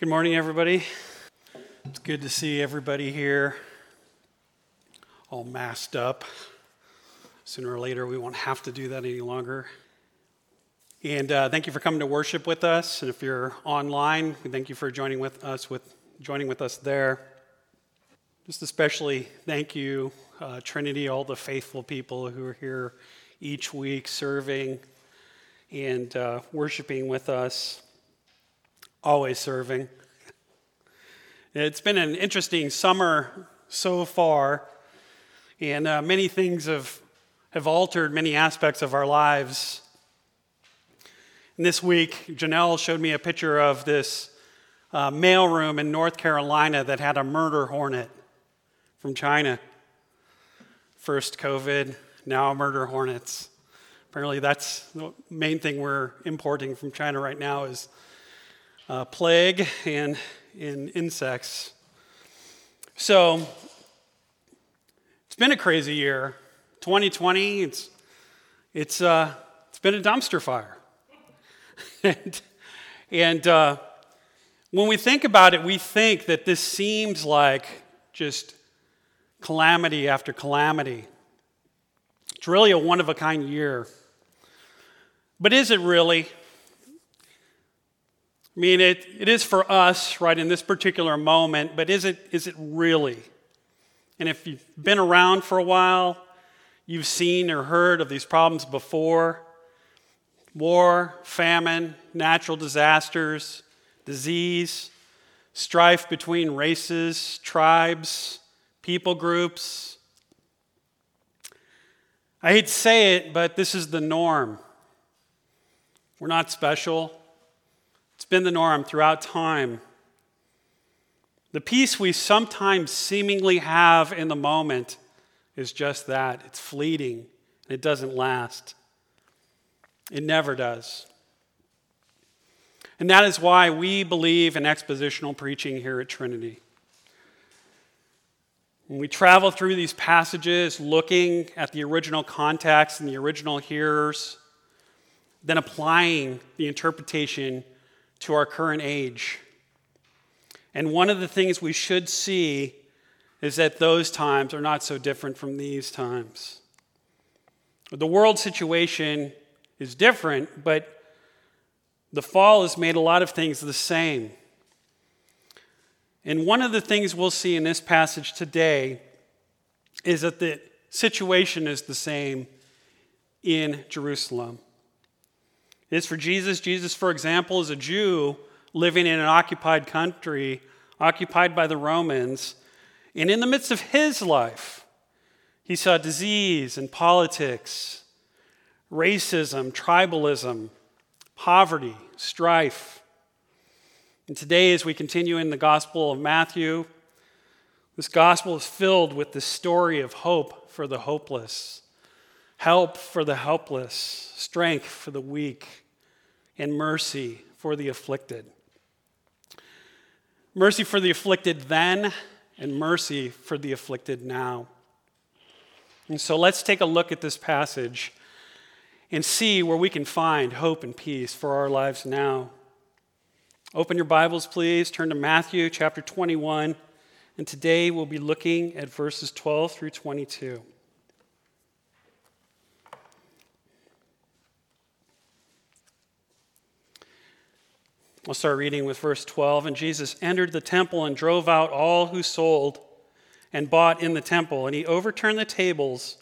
Good morning, everybody. It's good to see everybody here all masked up. Sooner or later, we won't have to do that any longer. And uh, thank you for coming to worship with us. And if you're online, we thank you for joining with us with joining with us there. Just especially thank you, uh, Trinity, all the faithful people who are here each week serving and uh, worshiping with us, always serving. It's been an interesting summer so far, and uh, many things have, have altered many aspects of our lives. And this week, Janelle showed me a picture of this uh, mailroom in North Carolina that had a murder hornet from China. First COVID, now murder hornets. Apparently, that's the main thing we're importing from China right now is uh, plague and, and insects. So it's been a crazy year. 2020, it's, it's, uh, it's been a dumpster fire. and and uh, when we think about it, we think that this seems like just calamity after calamity. It's really a one of a kind year. But is it really? I mean, it, it is for us, right, in this particular moment, but is it, is it really? And if you've been around for a while, you've seen or heard of these problems before war, famine, natural disasters, disease, strife between races, tribes, people groups. I hate to say it, but this is the norm. We're not special. It's been the norm throughout time. The peace we sometimes seemingly have in the moment is just that it's fleeting, and it doesn't last. It never does. And that is why we believe in expositional preaching here at Trinity. When we travel through these passages looking at the original context and the original hearers, then applying the interpretation to our current age. And one of the things we should see is that those times are not so different from these times. The world situation is different, but the fall has made a lot of things the same. And one of the things we'll see in this passage today is that the situation is the same in Jerusalem. It is for Jesus. Jesus, for example, is a Jew living in an occupied country, occupied by the Romans. And in the midst of his life, he saw disease and politics, racism, tribalism, poverty, strife. And today, as we continue in the Gospel of Matthew, this gospel is filled with the story of hope for the hopeless, help for the helpless, strength for the weak, and mercy for the afflicted. Mercy for the afflicted then, and mercy for the afflicted now. And so let's take a look at this passage and see where we can find hope and peace for our lives now. Open your Bibles, please. Turn to Matthew chapter 21. And today we'll be looking at verses 12 through 22. I'll start reading with verse 12. And Jesus entered the temple and drove out all who sold and bought in the temple. And he overturned the tables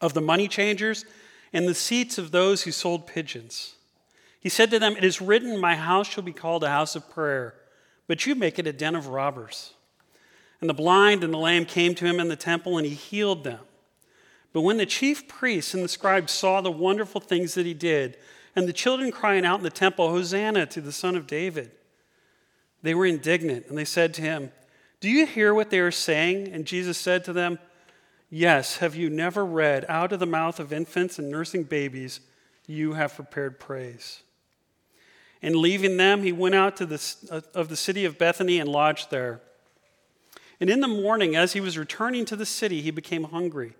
of the money changers and the seats of those who sold pigeons. He said to them, It is written, My house shall be called a house of prayer, but you make it a den of robbers. And the blind and the lame came to him in the temple, and he healed them. But when the chief priests and the scribes saw the wonderful things that he did, and the children crying out in the temple, Hosanna to the Son of David. They were indignant, and they said to him, Do you hear what they are saying? And Jesus said to them, Yes, have you never read, Out of the mouth of infants and nursing babies, you have prepared praise? And leaving them, he went out to the, uh, of the city of Bethany and lodged there. And in the morning, as he was returning to the city, he became hungry.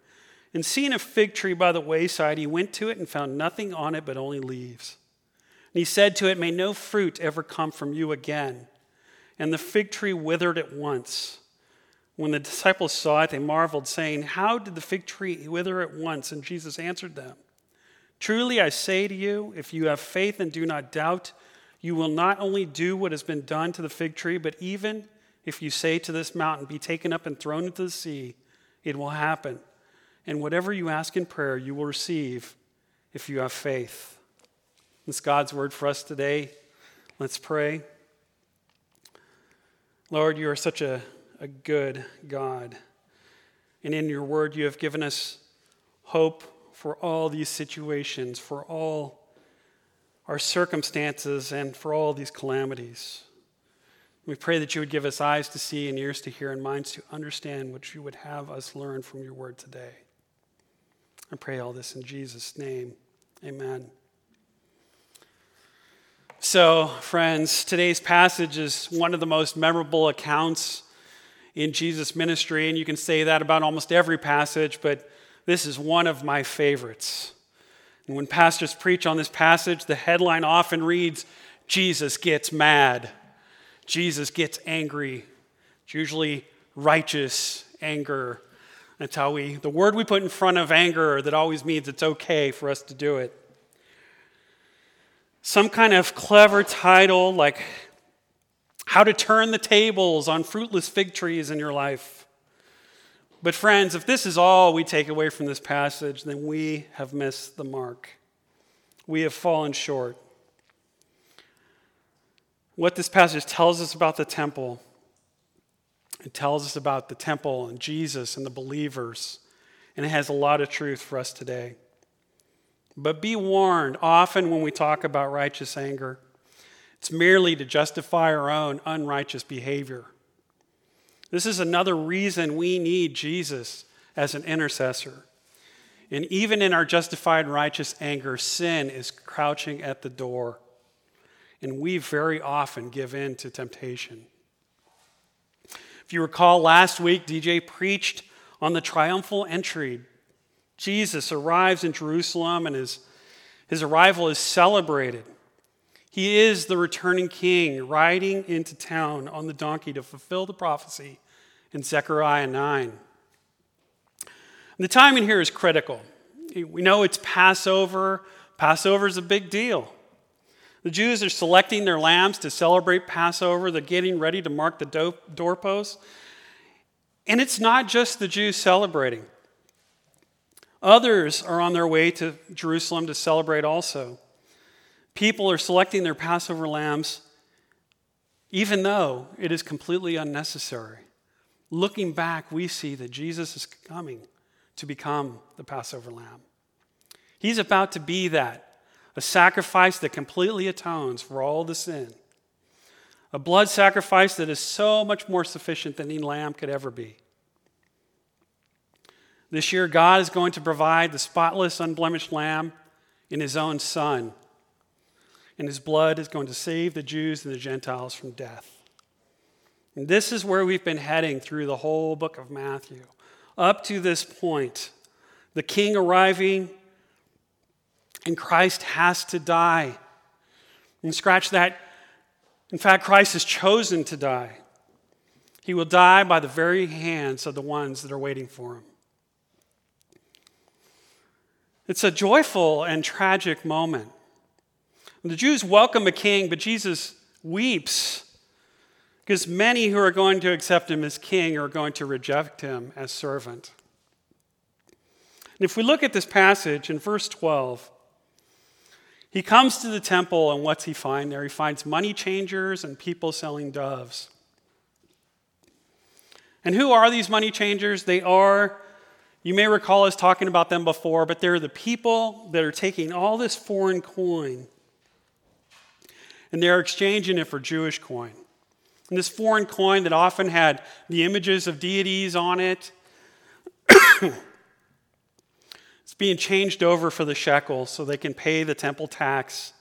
And seeing a fig tree by the wayside, he went to it and found nothing on it but only leaves. And he said to it, May no fruit ever come from you again. And the fig tree withered at once. When the disciples saw it, they marveled, saying, How did the fig tree wither at once? And Jesus answered them, Truly I say to you, if you have faith and do not doubt, you will not only do what has been done to the fig tree, but even if you say to this mountain, Be taken up and thrown into the sea, it will happen. And whatever you ask in prayer, you will receive if you have faith. It's God's word for us today. Let's pray. Lord, you are such a, a good God. And in your word, you have given us hope for all these situations, for all our circumstances, and for all these calamities. We pray that you would give us eyes to see and ears to hear and minds to understand what you would have us learn from your word today. I pray all this in Jesus' name. Amen. So, friends, today's passage is one of the most memorable accounts in Jesus' ministry, and you can say that about almost every passage, but this is one of my favorites. And when pastors preach on this passage, the headline often reads Jesus gets mad, Jesus gets angry. It's usually righteous anger. That's how we, the word we put in front of anger that always means it's okay for us to do it some kind of clever title like How to Turn the Tables on Fruitless Fig Trees in Your Life. But, friends, if this is all we take away from this passage, then we have missed the mark. We have fallen short. What this passage tells us about the temple, it tells us about the temple and Jesus and the believers, and it has a lot of truth for us today. But be warned often when we talk about righteous anger, it's merely to justify our own unrighteous behavior. This is another reason we need Jesus as an intercessor. And even in our justified righteous anger, sin is crouching at the door. And we very often give in to temptation. If you recall last week, DJ preached on the triumphal entry Jesus arrives in Jerusalem and his, his arrival is celebrated. He is the returning king riding into town on the donkey to fulfill the prophecy in Zechariah 9. And the timing here is critical. We know it's Passover. Passover is a big deal. The Jews are selecting their lambs to celebrate Passover. They're getting ready to mark the doorposts. And it's not just the Jews celebrating. Others are on their way to Jerusalem to celebrate also. People are selecting their Passover lambs, even though it is completely unnecessary. Looking back, we see that Jesus is coming to become the Passover lamb. He's about to be that, a sacrifice that completely atones for all the sin. A blood sacrifice that is so much more sufficient than any lamb could ever be. This year, God is going to provide the spotless, unblemished lamb in his own Son. And his blood is going to save the Jews and the Gentiles from death. And this is where we've been heading through the whole book of Matthew. Up to this point, the king arriving, and Christ has to die. And scratch that. In fact, Christ has chosen to die. He will die by the very hands of the ones that are waiting for him. It's a joyful and tragic moment. The Jews welcome a king, but Jesus weeps because many who are going to accept him as king are going to reject him as servant. And if we look at this passage in verse 12, he comes to the temple, and what's he find there? He finds money changers and people selling doves. And who are these money changers? They are you may recall us talking about them before, but they're the people that are taking all this foreign coin and they're exchanging it for Jewish coin. And this foreign coin that often had the images of deities on it, being changed over for the shekel so they can pay the temple tax.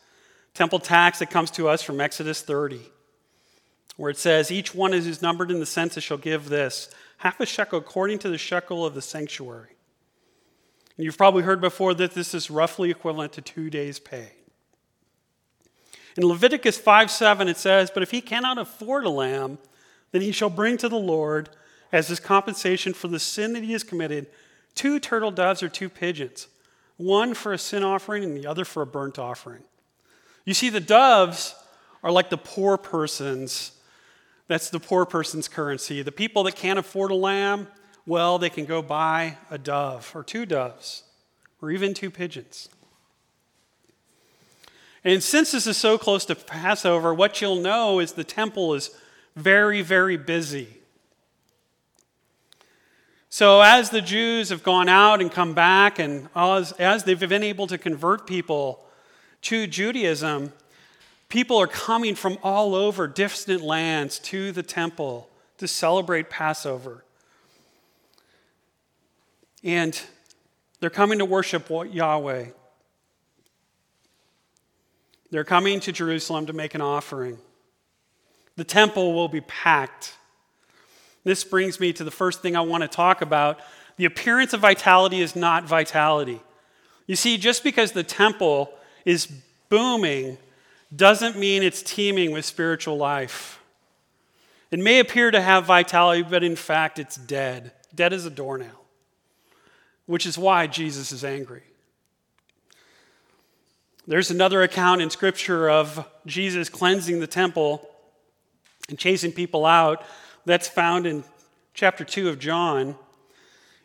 Temple tax that comes to us from Exodus 30, where it says, Each one is numbered in the census shall give this half a shekel according to the shekel of the sanctuary. And you've probably heard before that this is roughly equivalent to two days' pay. In Leviticus 5 7, it says, But if he cannot afford a lamb, then he shall bring to the Lord as his compensation for the sin that he has committed two turtle doves or two pigeons, one for a sin offering and the other for a burnt offering. You see, the doves are like the poor person's. That's the poor person's currency. The people that can't afford a lamb, well, they can go buy a dove or two doves or even two pigeons. And since this is so close to Passover, what you'll know is the temple is very, very busy. So, as the Jews have gone out and come back, and as, as they've been able to convert people to Judaism, people are coming from all over distant lands to the temple to celebrate Passover. And they're coming to worship Yahweh. They're coming to Jerusalem to make an offering. The temple will be packed. This brings me to the first thing I want to talk about. The appearance of vitality is not vitality. You see, just because the temple is booming doesn't mean it's teeming with spiritual life. It may appear to have vitality, but in fact, it's dead. Dead as a doornail, which is why Jesus is angry. There's another account in Scripture of Jesus cleansing the temple and chasing people out. That's found in chapter 2 of John.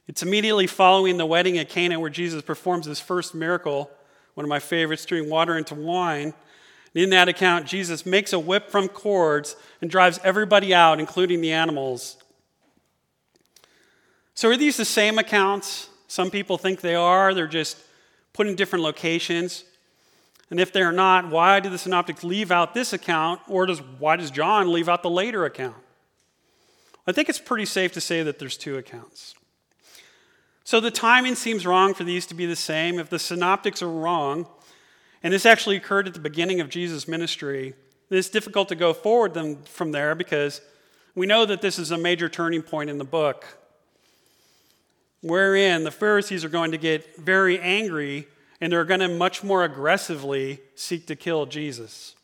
It's immediately following the wedding at Cana where Jesus performs his first miracle, one of my favorites, turning water into wine. And in that account, Jesus makes a whip from cords and drives everybody out, including the animals. So, are these the same accounts? Some people think they are. They're just put in different locations. And if they're not, why do the synoptics leave out this account, or does, why does John leave out the later account? I think it's pretty safe to say that there's two accounts. So the timing seems wrong for these to be the same. If the synoptics are wrong, and this actually occurred at the beginning of Jesus' ministry, it's difficult to go forward from there because we know that this is a major turning point in the book, wherein the Pharisees are going to get very angry and they're going to much more aggressively seek to kill Jesus.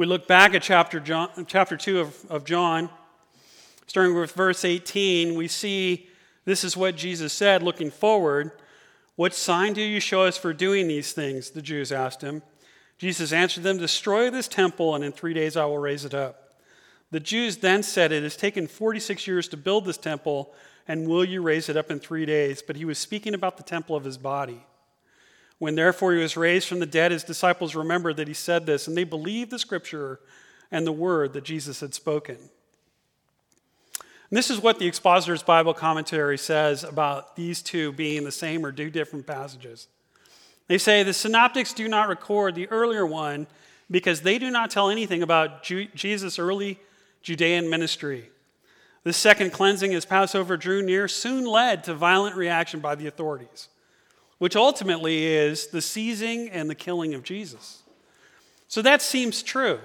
We look back at chapter, John, chapter 2 of, of John, starting with verse 18, we see this is what Jesus said looking forward. What sign do you show us for doing these things? The Jews asked him. Jesus answered them, Destroy this temple, and in three days I will raise it up. The Jews then said, It has taken 46 years to build this temple and will you raise it up in three days? But he was speaking about the temple of his body. When therefore he was raised from the dead, his disciples remembered that he said this, and they believed the scripture and the word that Jesus had spoken. And this is what the Expositor's Bible Commentary says about these two being the same or two different passages. They say the synoptics do not record the earlier one because they do not tell anything about Jesus' early Judean ministry. This second cleansing, as Passover drew near, soon led to violent reaction by the authorities, which ultimately is the seizing and the killing of Jesus. So that seems true.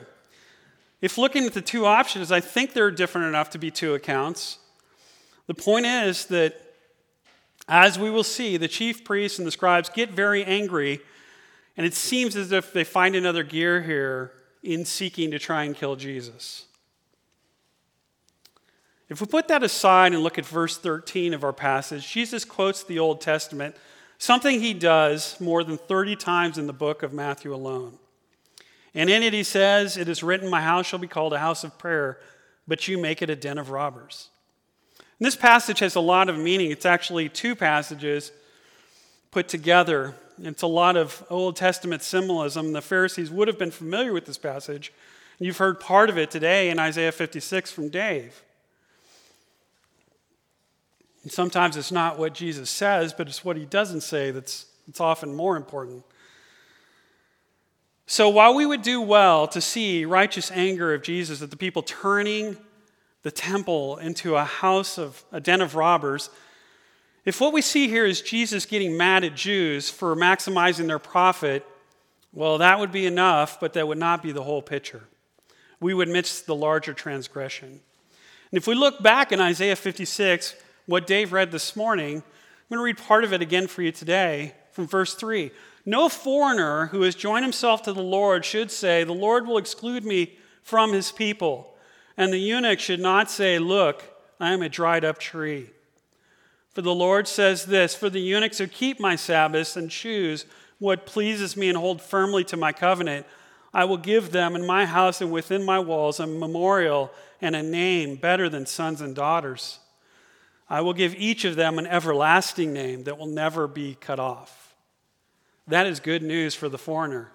If looking at the two options, I think they're different enough to be two accounts. The point is that, as we will see, the chief priests and the scribes get very angry, and it seems as if they find another gear here in seeking to try and kill Jesus. If we put that aside and look at verse 13 of our passage, Jesus quotes the Old Testament, something he does more than 30 times in the book of Matthew alone. And in it he says, It is written, My house shall be called a house of prayer, but you make it a den of robbers. And this passage has a lot of meaning. It's actually two passages put together. It's a lot of Old Testament symbolism. The Pharisees would have been familiar with this passage. You've heard part of it today in Isaiah 56 from Dave. And sometimes it's not what Jesus says, but it's what he doesn't say that's, that's often more important. So while we would do well to see righteous anger of Jesus at the people turning the temple into a house of a den of robbers, if what we see here is Jesus getting mad at Jews for maximizing their profit, well, that would be enough, but that would not be the whole picture. We would miss the larger transgression. And if we look back in Isaiah 56, what Dave read this morning, I'm going to read part of it again for you today from verse 3. No foreigner who has joined himself to the Lord should say, The Lord will exclude me from his people. And the eunuch should not say, Look, I am a dried up tree. For the Lord says this For the eunuchs who keep my Sabbaths and choose what pleases me and hold firmly to my covenant, I will give them in my house and within my walls a memorial and a name better than sons and daughters. I will give each of them an everlasting name that will never be cut off. That is good news for the foreigner.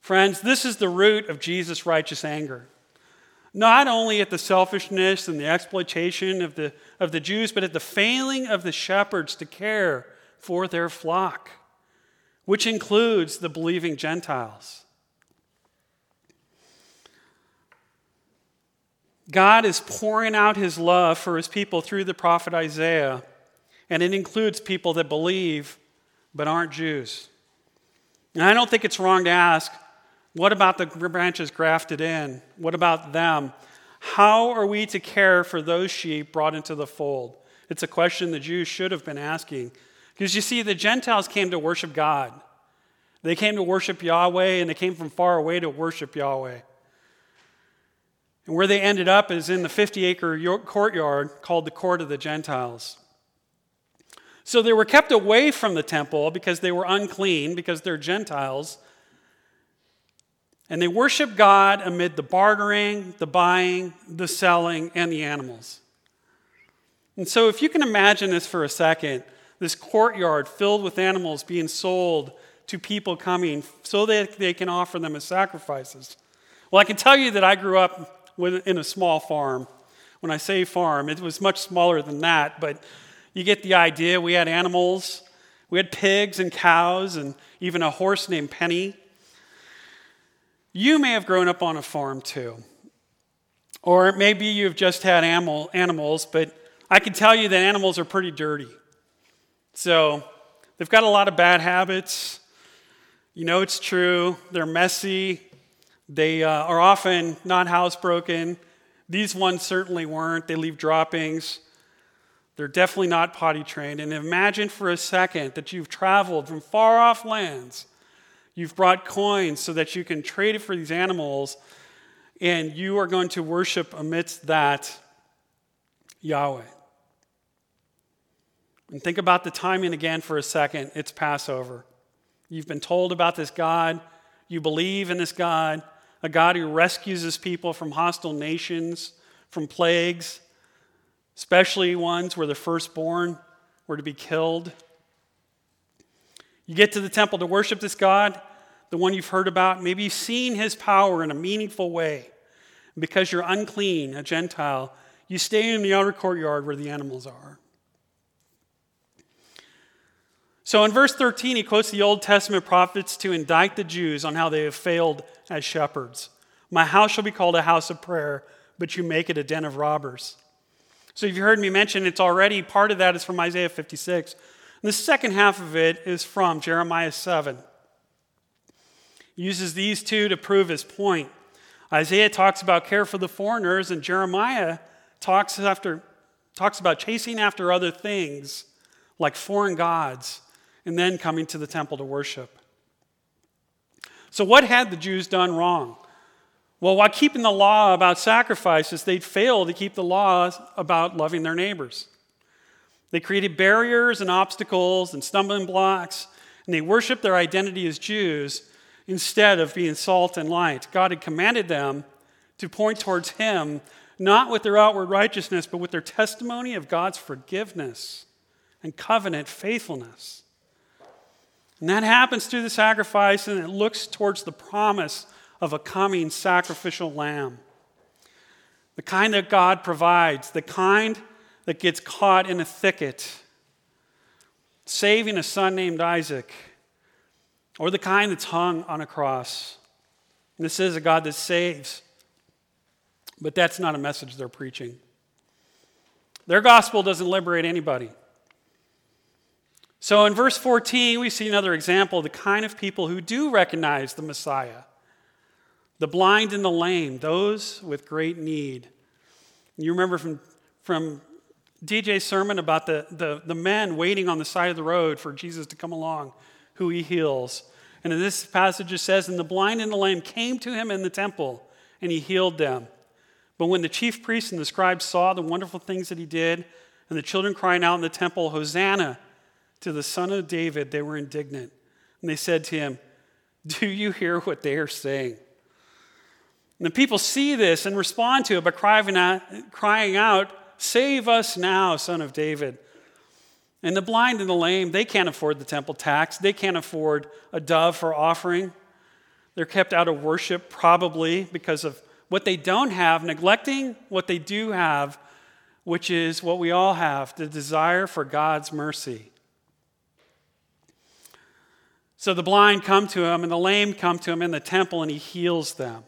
Friends, this is the root of Jesus' righteous anger. Not only at the selfishness and the exploitation of the, of the Jews, but at the failing of the shepherds to care for their flock, which includes the believing Gentiles. God is pouring out his love for his people through the prophet Isaiah, and it includes people that believe but aren't Jews. And I don't think it's wrong to ask what about the branches grafted in? What about them? How are we to care for those sheep brought into the fold? It's a question the Jews should have been asking. Because you see, the Gentiles came to worship God. They came to worship Yahweh, and they came from far away to worship Yahweh. And where they ended up is in the 50 acre courtyard called the Court of the Gentiles. So they were kept away from the temple because they were unclean, because they're Gentiles. And they worship God amid the bartering, the buying, the selling, and the animals. And so, if you can imagine this for a second, this courtyard filled with animals being sold to people coming so that they can offer them as sacrifices. Well, I can tell you that I grew up in a small farm. When I say farm, it was much smaller than that, but you get the idea. We had animals, we had pigs and cows, and even a horse named Penny. You may have grown up on a farm too. Or maybe you've just had animal, animals, but I can tell you that animals are pretty dirty. So they've got a lot of bad habits. You know it's true. They're messy. They uh, are often not housebroken. These ones certainly weren't. They leave droppings. They're definitely not potty trained. And imagine for a second that you've traveled from far off lands. You've brought coins so that you can trade it for these animals, and you are going to worship amidst that Yahweh. And think about the timing again for a second. It's Passover. You've been told about this God, you believe in this God, a God who rescues his people from hostile nations, from plagues, especially ones where the firstborn were to be killed. You get to the temple to worship this God, the one you've heard about. Maybe you've seen his power in a meaningful way. because you're unclean, a Gentile, you stay in the outer courtyard where the animals are. So in verse 13, he quotes the Old Testament prophets to indict the Jews on how they have failed as shepherds. My house shall be called a house of prayer, but you make it a den of robbers. So if you heard me mention it's already, part of that is from Isaiah 56. And the second half of it is from Jeremiah 7. He uses these two to prove his point. Isaiah talks about care for the foreigners, and Jeremiah talks, after, talks about chasing after other things like foreign gods and then coming to the temple to worship. So, what had the Jews done wrong? Well, while keeping the law about sacrifices, they'd failed to keep the laws about loving their neighbors. They created barriers and obstacles and stumbling blocks, and they worshiped their identity as Jews instead of being salt and light. God had commanded them to point towards Him, not with their outward righteousness, but with their testimony of God's forgiveness and covenant faithfulness. And that happens through the sacrifice, and it looks towards the promise of a coming sacrificial lamb. The kind that God provides, the kind that gets caught in a thicket, saving a son named Isaac, or the kind that's hung on a cross. And this is a God that saves, but that's not a message they're preaching. Their gospel doesn't liberate anybody. So in verse 14, we see another example of the kind of people who do recognize the Messiah the blind and the lame, those with great need. You remember from, from DJ's sermon about the, the, the men waiting on the side of the road for Jesus to come along who he heals. And in this passage it says, And the blind and the lame came to him in the temple, and he healed them. But when the chief priests and the scribes saw the wonderful things that he did, and the children crying out in the temple, Hosanna to the Son of David, they were indignant. And they said to him, Do you hear what they are saying? And the people see this and respond to it by crying out, crying out, Save us now, Son of David. And the blind and the lame, they can't afford the temple tax. They can't afford a dove for offering. They're kept out of worship probably because of what they don't have, neglecting what they do have, which is what we all have the desire for God's mercy. So the blind come to him, and the lame come to him in the temple, and he heals them.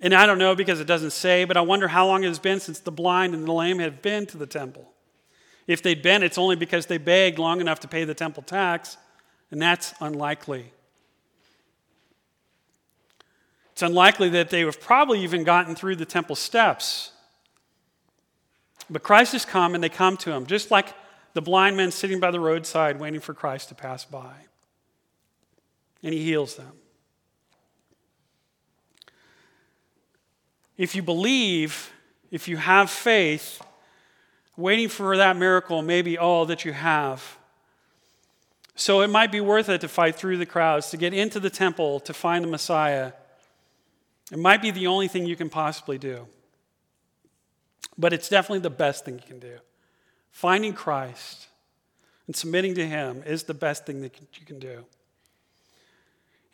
And I don't know because it doesn't say, but I wonder how long it has been since the blind and the lame have been to the temple. If they'd been, it's only because they begged long enough to pay the temple tax, and that's unlikely. It's unlikely that they have probably even gotten through the temple steps. But Christ has come and they come to him, just like the blind men sitting by the roadside waiting for Christ to pass by. And he heals them. If you believe, if you have faith, waiting for that miracle may be all that you have. So it might be worth it to fight through the crowds, to get into the temple to find the Messiah. It might be the only thing you can possibly do. But it's definitely the best thing you can do. Finding Christ and submitting to Him is the best thing that you can do.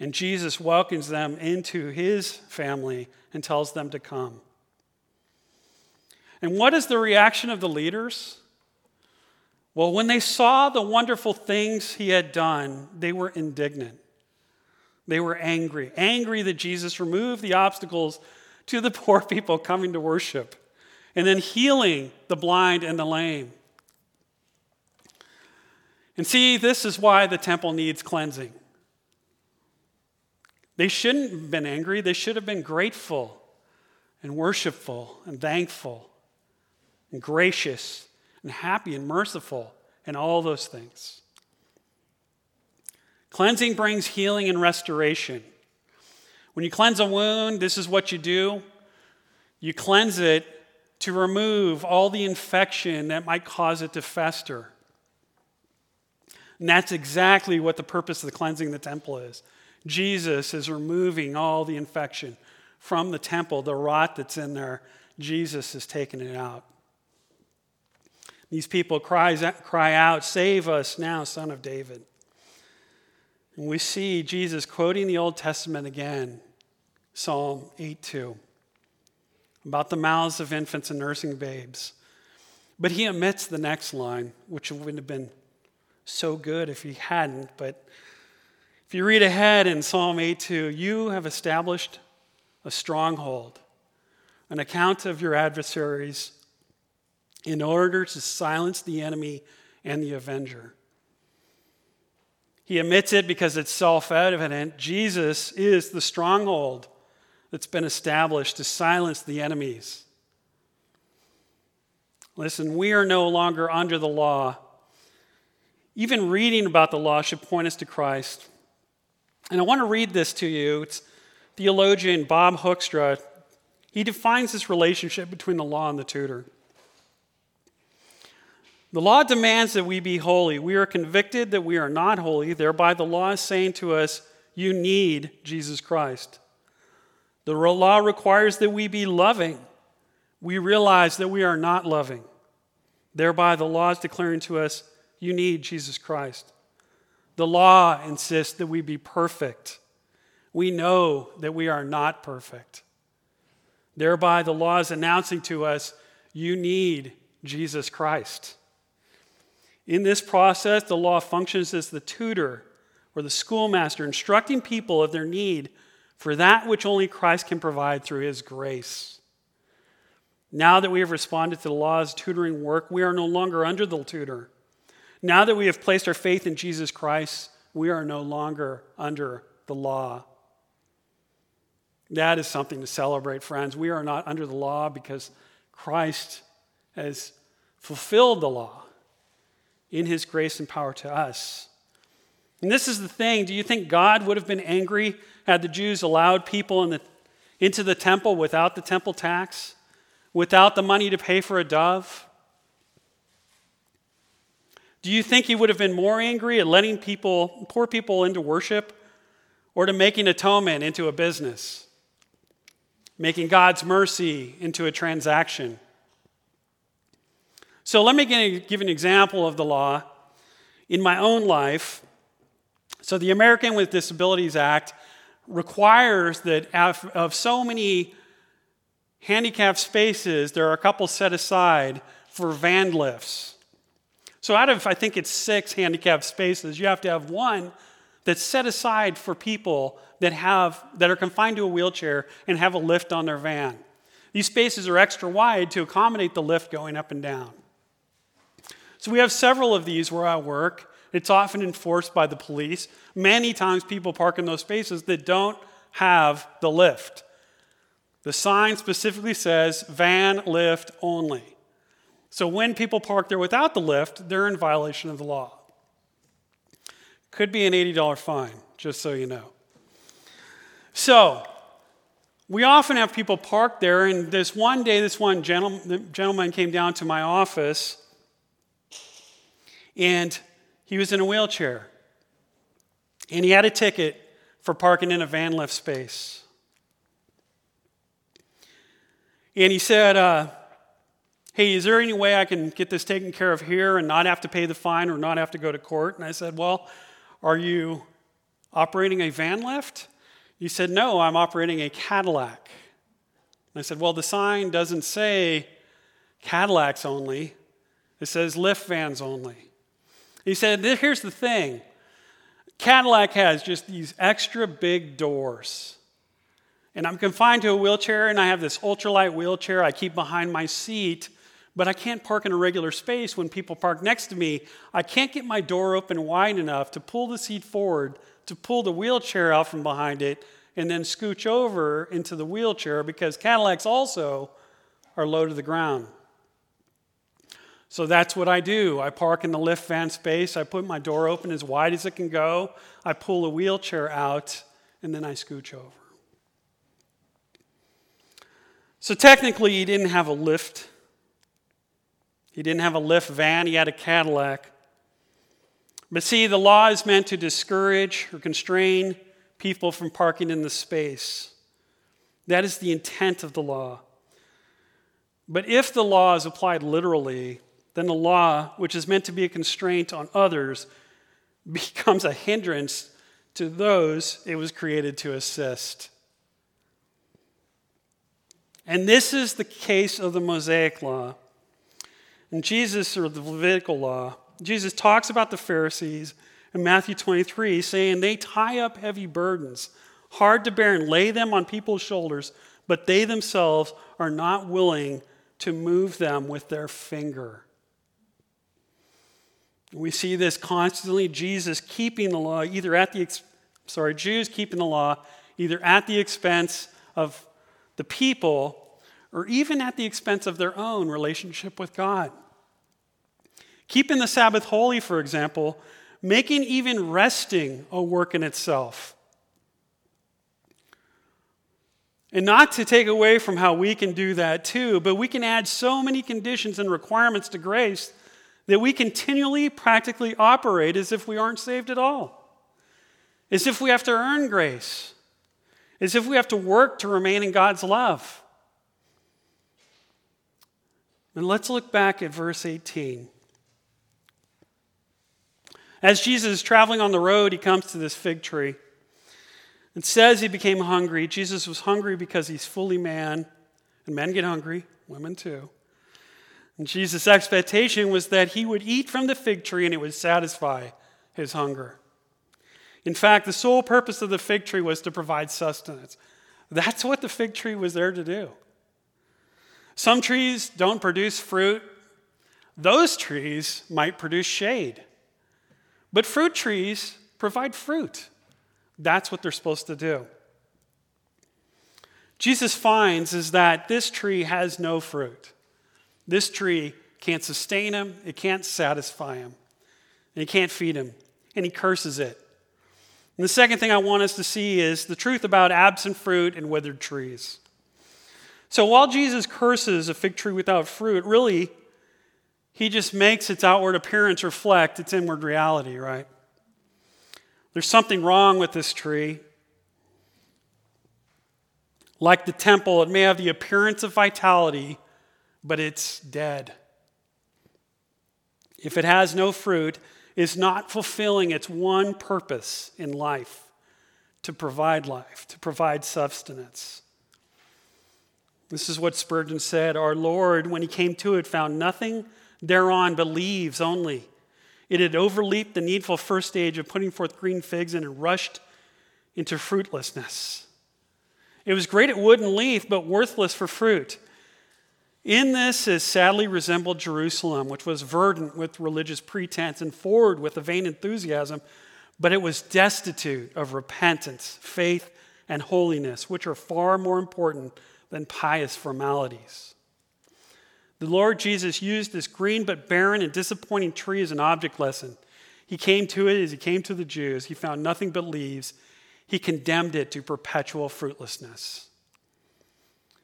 And Jesus welcomes them into his family and tells them to come. And what is the reaction of the leaders? Well, when they saw the wonderful things he had done, they were indignant. They were angry, angry that Jesus removed the obstacles to the poor people coming to worship and then healing the blind and the lame. And see, this is why the temple needs cleansing. They shouldn't have been angry, they should have been grateful and worshipful and thankful and gracious and happy and merciful and all those things. Cleansing brings healing and restoration. When you cleanse a wound, this is what you do you cleanse it to remove all the infection that might cause it to fester. And that's exactly what the purpose of the cleansing of the temple is Jesus is removing all the infection from the temple, the rot that's in there. Jesus is taking it out. These people cries, cry out, Save us now, son of David. And we see Jesus quoting the Old Testament again, Psalm 8 2, about the mouths of infants and nursing babes. But he omits the next line, which would have been so good if he hadn't, but if you read ahead in Psalm 8:2, you have established a stronghold, an account of your adversaries, in order to silence the enemy and the avenger. He admits it because it's self evident. Jesus is the stronghold that's been established to silence the enemies. Listen, we are no longer under the law. Even reading about the law should point us to Christ. And I want to read this to you. It's theologian Bob Hoekstra. He defines this relationship between the law and the tutor. The law demands that we be holy. We are convicted that we are not holy. Thereby, the law is saying to us, You need Jesus Christ. The law requires that we be loving. We realize that we are not loving. Thereby, the law is declaring to us, You need Jesus Christ. The law insists that we be perfect. We know that we are not perfect. Thereby, the law is announcing to us you need Jesus Christ. In this process, the law functions as the tutor or the schoolmaster, instructing people of their need for that which only Christ can provide through his grace. Now that we have responded to the law's tutoring work, we are no longer under the tutor. Now that we have placed our faith in Jesus Christ, we are no longer under the law. That is something to celebrate, friends. We are not under the law because Christ has fulfilled the law in his grace and power to us. And this is the thing do you think God would have been angry had the Jews allowed people in the, into the temple without the temple tax, without the money to pay for a dove? Do you think he would have been more angry at letting people, poor people into worship or to making atonement into a business? Making God's mercy into a transaction? So let me give an example of the law in my own life. So the American with Disabilities Act requires that of so many handicapped spaces, there are a couple set aside for van lifts. So, out of, I think it's six handicapped spaces, you have to have one that's set aside for people that, have, that are confined to a wheelchair and have a lift on their van. These spaces are extra wide to accommodate the lift going up and down. So, we have several of these where I work. It's often enforced by the police. Many times, people park in those spaces that don't have the lift. The sign specifically says van lift only. So when people park there without the lift, they're in violation of the law. Could be an $80 fine, just so you know. So, we often have people park there, and this one day, this one gentleman, came down to my office, and he was in a wheelchair. And he had a ticket for parking in a van lift space. And he said, uh, hey, is there any way I can get this taken care of here and not have to pay the fine or not have to go to court? And I said, well, are you operating a van lift? He said, no, I'm operating a Cadillac. And I said, well, the sign doesn't say Cadillacs only, it says lift vans only. He said, here's the thing Cadillac has just these extra big doors. And I'm confined to a wheelchair, and I have this ultralight wheelchair I keep behind my seat but I can't park in a regular space when people park next to me. I can't get my door open wide enough to pull the seat forward, to pull the wheelchair out from behind it, and then scooch over into the wheelchair because Cadillacs also are low to the ground. So that's what I do. I park in the lift van space. I put my door open as wide as it can go. I pull a wheelchair out, and then I scooch over. So technically, you didn't have a lift he didn't have a lift van, he had a Cadillac. But see, the law is meant to discourage or constrain people from parking in the space. That is the intent of the law. But if the law is applied literally, then the law, which is meant to be a constraint on others, becomes a hindrance to those it was created to assist. And this is the case of the Mosaic Law. And Jesus, or the Levitical law, Jesus talks about the Pharisees in Matthew 23, saying they tie up heavy burdens, hard to bear, and lay them on people's shoulders, but they themselves are not willing to move them with their finger. We see this constantly Jesus keeping the law either at the sorry, Jews keeping the law either at the expense of the people or even at the expense of their own relationship with God. Keeping the Sabbath holy, for example, making even resting a work in itself. And not to take away from how we can do that too, but we can add so many conditions and requirements to grace that we continually practically operate as if we aren't saved at all, as if we have to earn grace, as if we have to work to remain in God's love. And let's look back at verse 18. As Jesus is traveling on the road, he comes to this fig tree. It says he became hungry. Jesus was hungry because he's fully man, and men get hungry, women too. And Jesus' expectation was that he would eat from the fig tree and it would satisfy his hunger. In fact, the sole purpose of the fig tree was to provide sustenance. That's what the fig tree was there to do. Some trees don't produce fruit, those trees might produce shade. But fruit trees provide fruit. That's what they're supposed to do. Jesus finds is that this tree has no fruit. This tree can't sustain him, it can't satisfy him. and he can't feed him, and he curses it. And the second thing I want us to see is the truth about absent fruit and withered trees. So while Jesus curses a fig tree without fruit, really, he just makes its outward appearance reflect its inward reality, right? There's something wrong with this tree. Like the temple, it may have the appearance of vitality, but it's dead. If it has no fruit, it's not fulfilling its one purpose in life to provide life, to provide sustenance. This is what Spurgeon said Our Lord, when he came to it, found nothing thereon but leaves only. It had overleaped the needful first stage of putting forth green figs and had rushed into fruitlessness. It was great at wood and leaf, but worthless for fruit. In this is sadly resembled Jerusalem, which was verdant with religious pretense and forward with a vain enthusiasm, but it was destitute of repentance, faith, and holiness, which are far more important than pious formalities. The Lord Jesus used this green but barren and disappointing tree as an object lesson. He came to it as he came to the Jews. He found nothing but leaves. He condemned it to perpetual fruitlessness.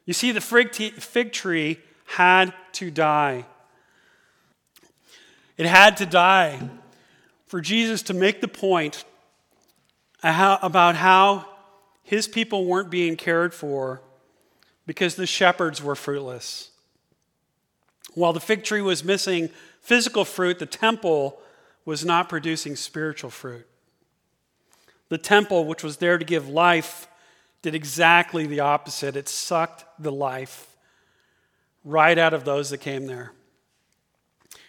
You see, the fig tree had to die. It had to die for Jesus to make the point about how his people weren't being cared for because the shepherds were fruitless. While the fig tree was missing physical fruit, the temple was not producing spiritual fruit. The temple, which was there to give life, did exactly the opposite. It sucked the life right out of those that came there.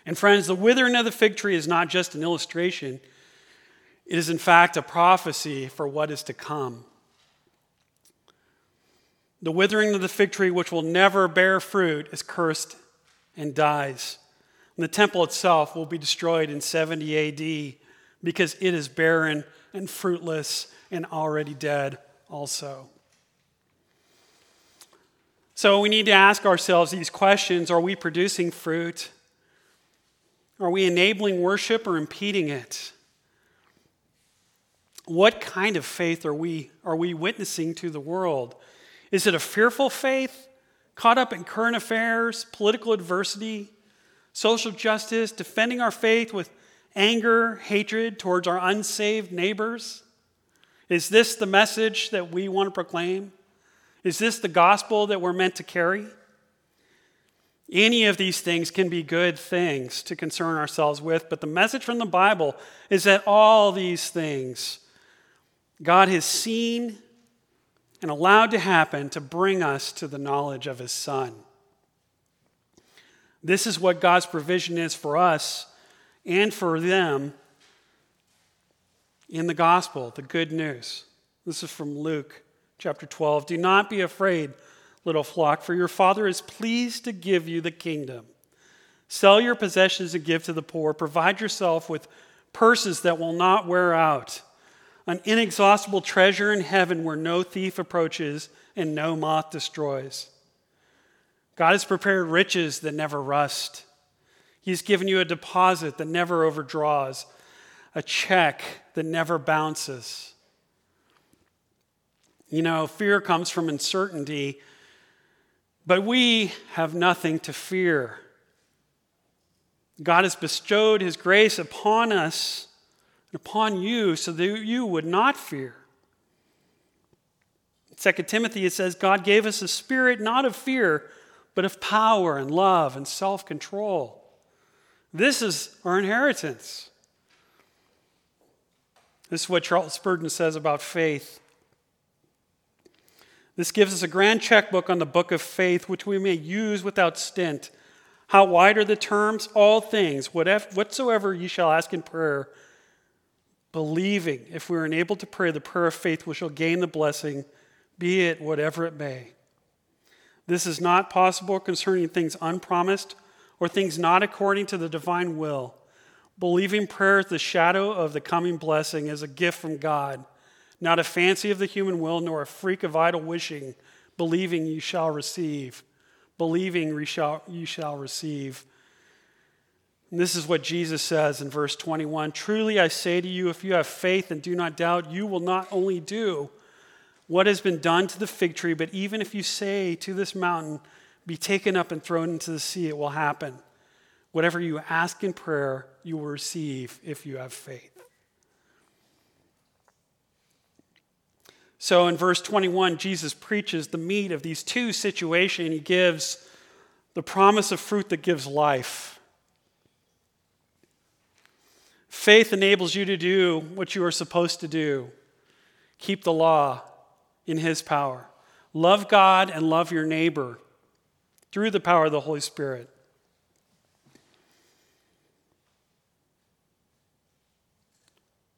And friends, the withering of the fig tree is not just an illustration, it is in fact a prophecy for what is to come. The withering of the fig tree, which will never bear fruit, is cursed and dies. And the temple itself will be destroyed in 70 AD because it is barren and fruitless and already dead also. So we need to ask ourselves these questions Are we producing fruit? Are we enabling worship or impeding it? What kind of faith are we, are we witnessing to the world? Is it a fearful faith, caught up in current affairs, political adversity, social justice, defending our faith with anger, hatred towards our unsaved neighbors? Is this the message that we want to proclaim? Is this the gospel that we're meant to carry? Any of these things can be good things to concern ourselves with, but the message from the Bible is that all these things God has seen and allowed to happen to bring us to the knowledge of His Son. This is what God's provision is for us and for them in the gospel, the good news. This is from Luke chapter 12. Do not be afraid, little flock, for your Father is pleased to give you the kingdom. Sell your possessions and give to the poor. Provide yourself with purses that will not wear out, an inexhaustible treasure in heaven where no thief approaches and no moth destroys. God has prepared riches that never rust. He's given you a deposit that never overdraws, a check that never bounces. You know, fear comes from uncertainty, but we have nothing to fear. God has bestowed his grace upon us upon you so that you would not fear. In 2 Timothy, it says, God gave us a spirit not of fear, but of power and love and self control. This is our inheritance. This is what Charles Spurgeon says about faith. This gives us a grand checkbook on the book of faith, which we may use without stint. How wide are the terms? All things, whatsoever ye shall ask in prayer, believing, if we are enabled to pray the prayer of faith, we shall gain the blessing, be it whatever it may. This is not possible concerning things unpromised or things not according to the divine will. Believing prayer is the shadow of the coming blessing, as a gift from God not a fancy of the human will, nor a freak of idle wishing, believing you shall receive. Believing you shall, you shall receive. And this is what Jesus says in verse 21 Truly I say to you, if you have faith and do not doubt, you will not only do what has been done to the fig tree, but even if you say to this mountain, Be taken up and thrown into the sea, it will happen. Whatever you ask in prayer, you will receive if you have faith. So in verse 21, Jesus preaches the meat of these two situations. He gives the promise of fruit that gives life. Faith enables you to do what you are supposed to do keep the law in His power. Love God and love your neighbor through the power of the Holy Spirit.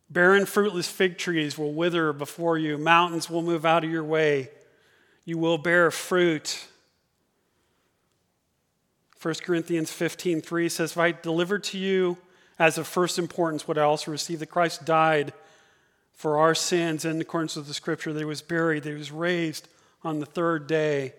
Barren, fruitless fig trees will wither before you, mountains will move out of your way. You will bear fruit. 1 Corinthians 15 3 says, If I delivered to you as of first importance what I also received that Christ died for our sins in accordance with the scripture, that he was buried, that he was raised on the third day.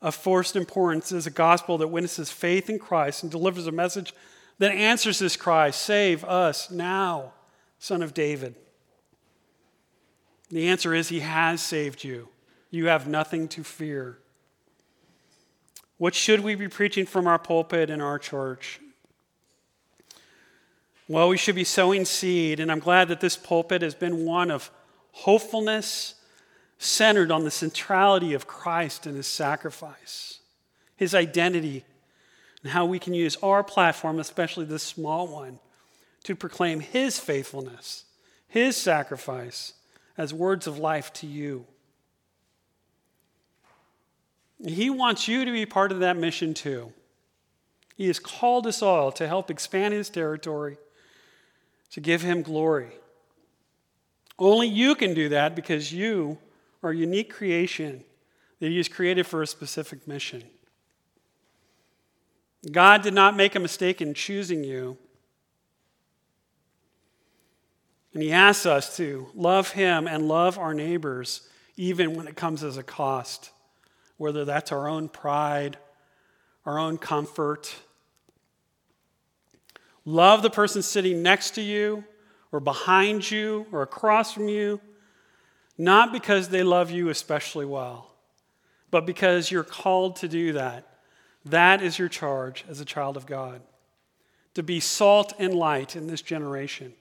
Of first importance is a gospel that witnesses faith in Christ and delivers a message that answers this cry Save us now, son of David. The answer is He has saved you. You have nothing to fear. What should we be preaching from our pulpit in our church? Well, we should be sowing seed, and I'm glad that this pulpit has been one of hopefulness centered on the centrality of Christ and his sacrifice, his identity, and how we can use our platform, especially this small one, to proclaim his faithfulness, his sacrifice, as words of life to you. He wants you to be part of that mission too. He has called us all to help expand his territory to give him glory. Only you can do that because you are a unique creation that he has created for a specific mission. God did not make a mistake in choosing you. And he asks us to love him and love our neighbors, even when it comes as a cost, whether that's our own pride, our own comfort, Love the person sitting next to you or behind you or across from you, not because they love you especially well, but because you're called to do that. That is your charge as a child of God to be salt and light in this generation.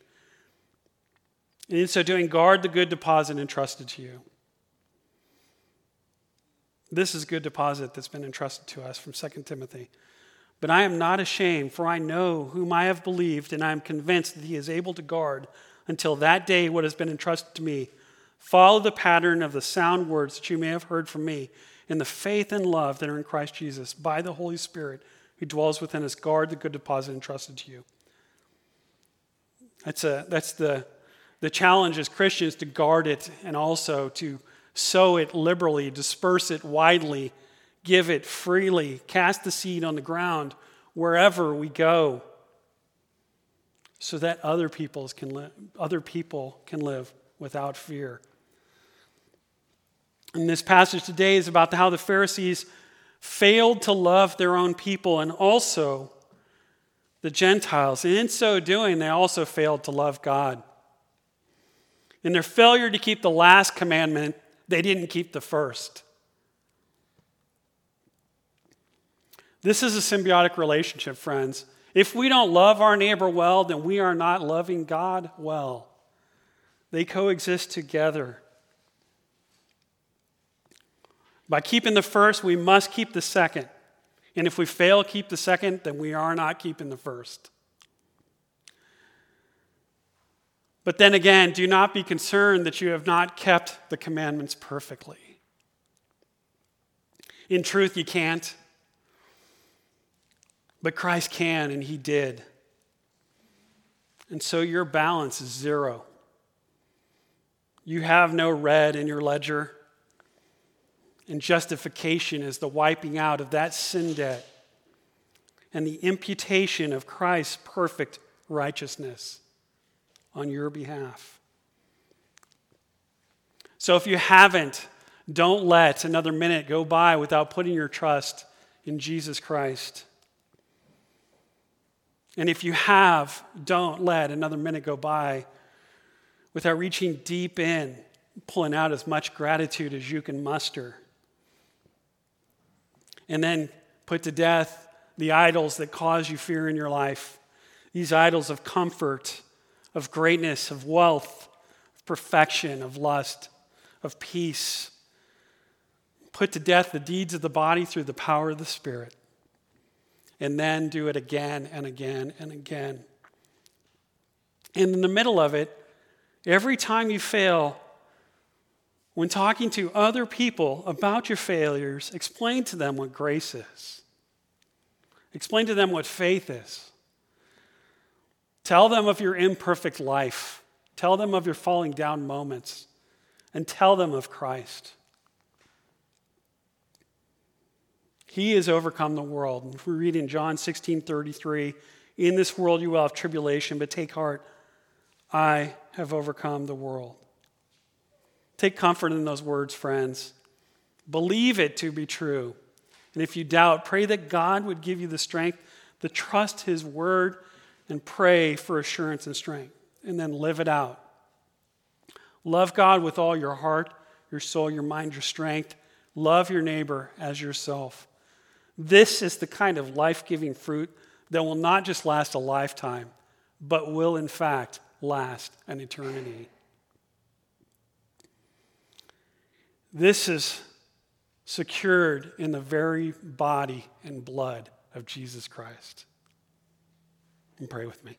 And in so doing, guard the good deposit entrusted to you. This is good deposit that's been entrusted to us from 2 Timothy. But I am not ashamed, for I know whom I have believed, and I am convinced that he is able to guard until that day what has been entrusted to me. Follow the pattern of the sound words that you may have heard from me in the faith and love that are in Christ Jesus by the Holy Spirit who dwells within us. Guard the good deposit entrusted to you. That's, a, that's the, the challenge as Christians to guard it and also to sow it liberally, disperse it widely give it freely, cast the seed on the ground wherever we go so that other, peoples can li- other people can live without fear. And this passage today is about how the Pharisees failed to love their own people and also the Gentiles. And in so doing, they also failed to love God. In their failure to keep the last commandment, they didn't keep the first. This is a symbiotic relationship, friends. If we don't love our neighbor well, then we are not loving God well. They coexist together. By keeping the first, we must keep the second. And if we fail to keep the second, then we are not keeping the first. But then again, do not be concerned that you have not kept the commandments perfectly. In truth, you can't. But Christ can, and He did. And so your balance is zero. You have no red in your ledger. And justification is the wiping out of that sin debt and the imputation of Christ's perfect righteousness on your behalf. So if you haven't, don't let another minute go by without putting your trust in Jesus Christ. And if you have, don't let another minute go by without reaching deep in, pulling out as much gratitude as you can muster. And then put to death the idols that cause you fear in your life. These idols of comfort, of greatness, of wealth, of perfection, of lust, of peace. Put to death the deeds of the body through the power of the Spirit and then do it again and again and again. And in the middle of it, every time you fail, when talking to other people about your failures, explain to them what grace is. Explain to them what faith is. Tell them of your imperfect life. Tell them of your falling down moments. And tell them of Christ. He has overcome the world. If we read in John 16 33, in this world you will have tribulation, but take heart, I have overcome the world. Take comfort in those words, friends. Believe it to be true. And if you doubt, pray that God would give you the strength to trust His word and pray for assurance and strength, and then live it out. Love God with all your heart, your soul, your mind, your strength. Love your neighbor as yourself. This is the kind of life giving fruit that will not just last a lifetime, but will in fact last an eternity. This is secured in the very body and blood of Jesus Christ. And pray with me.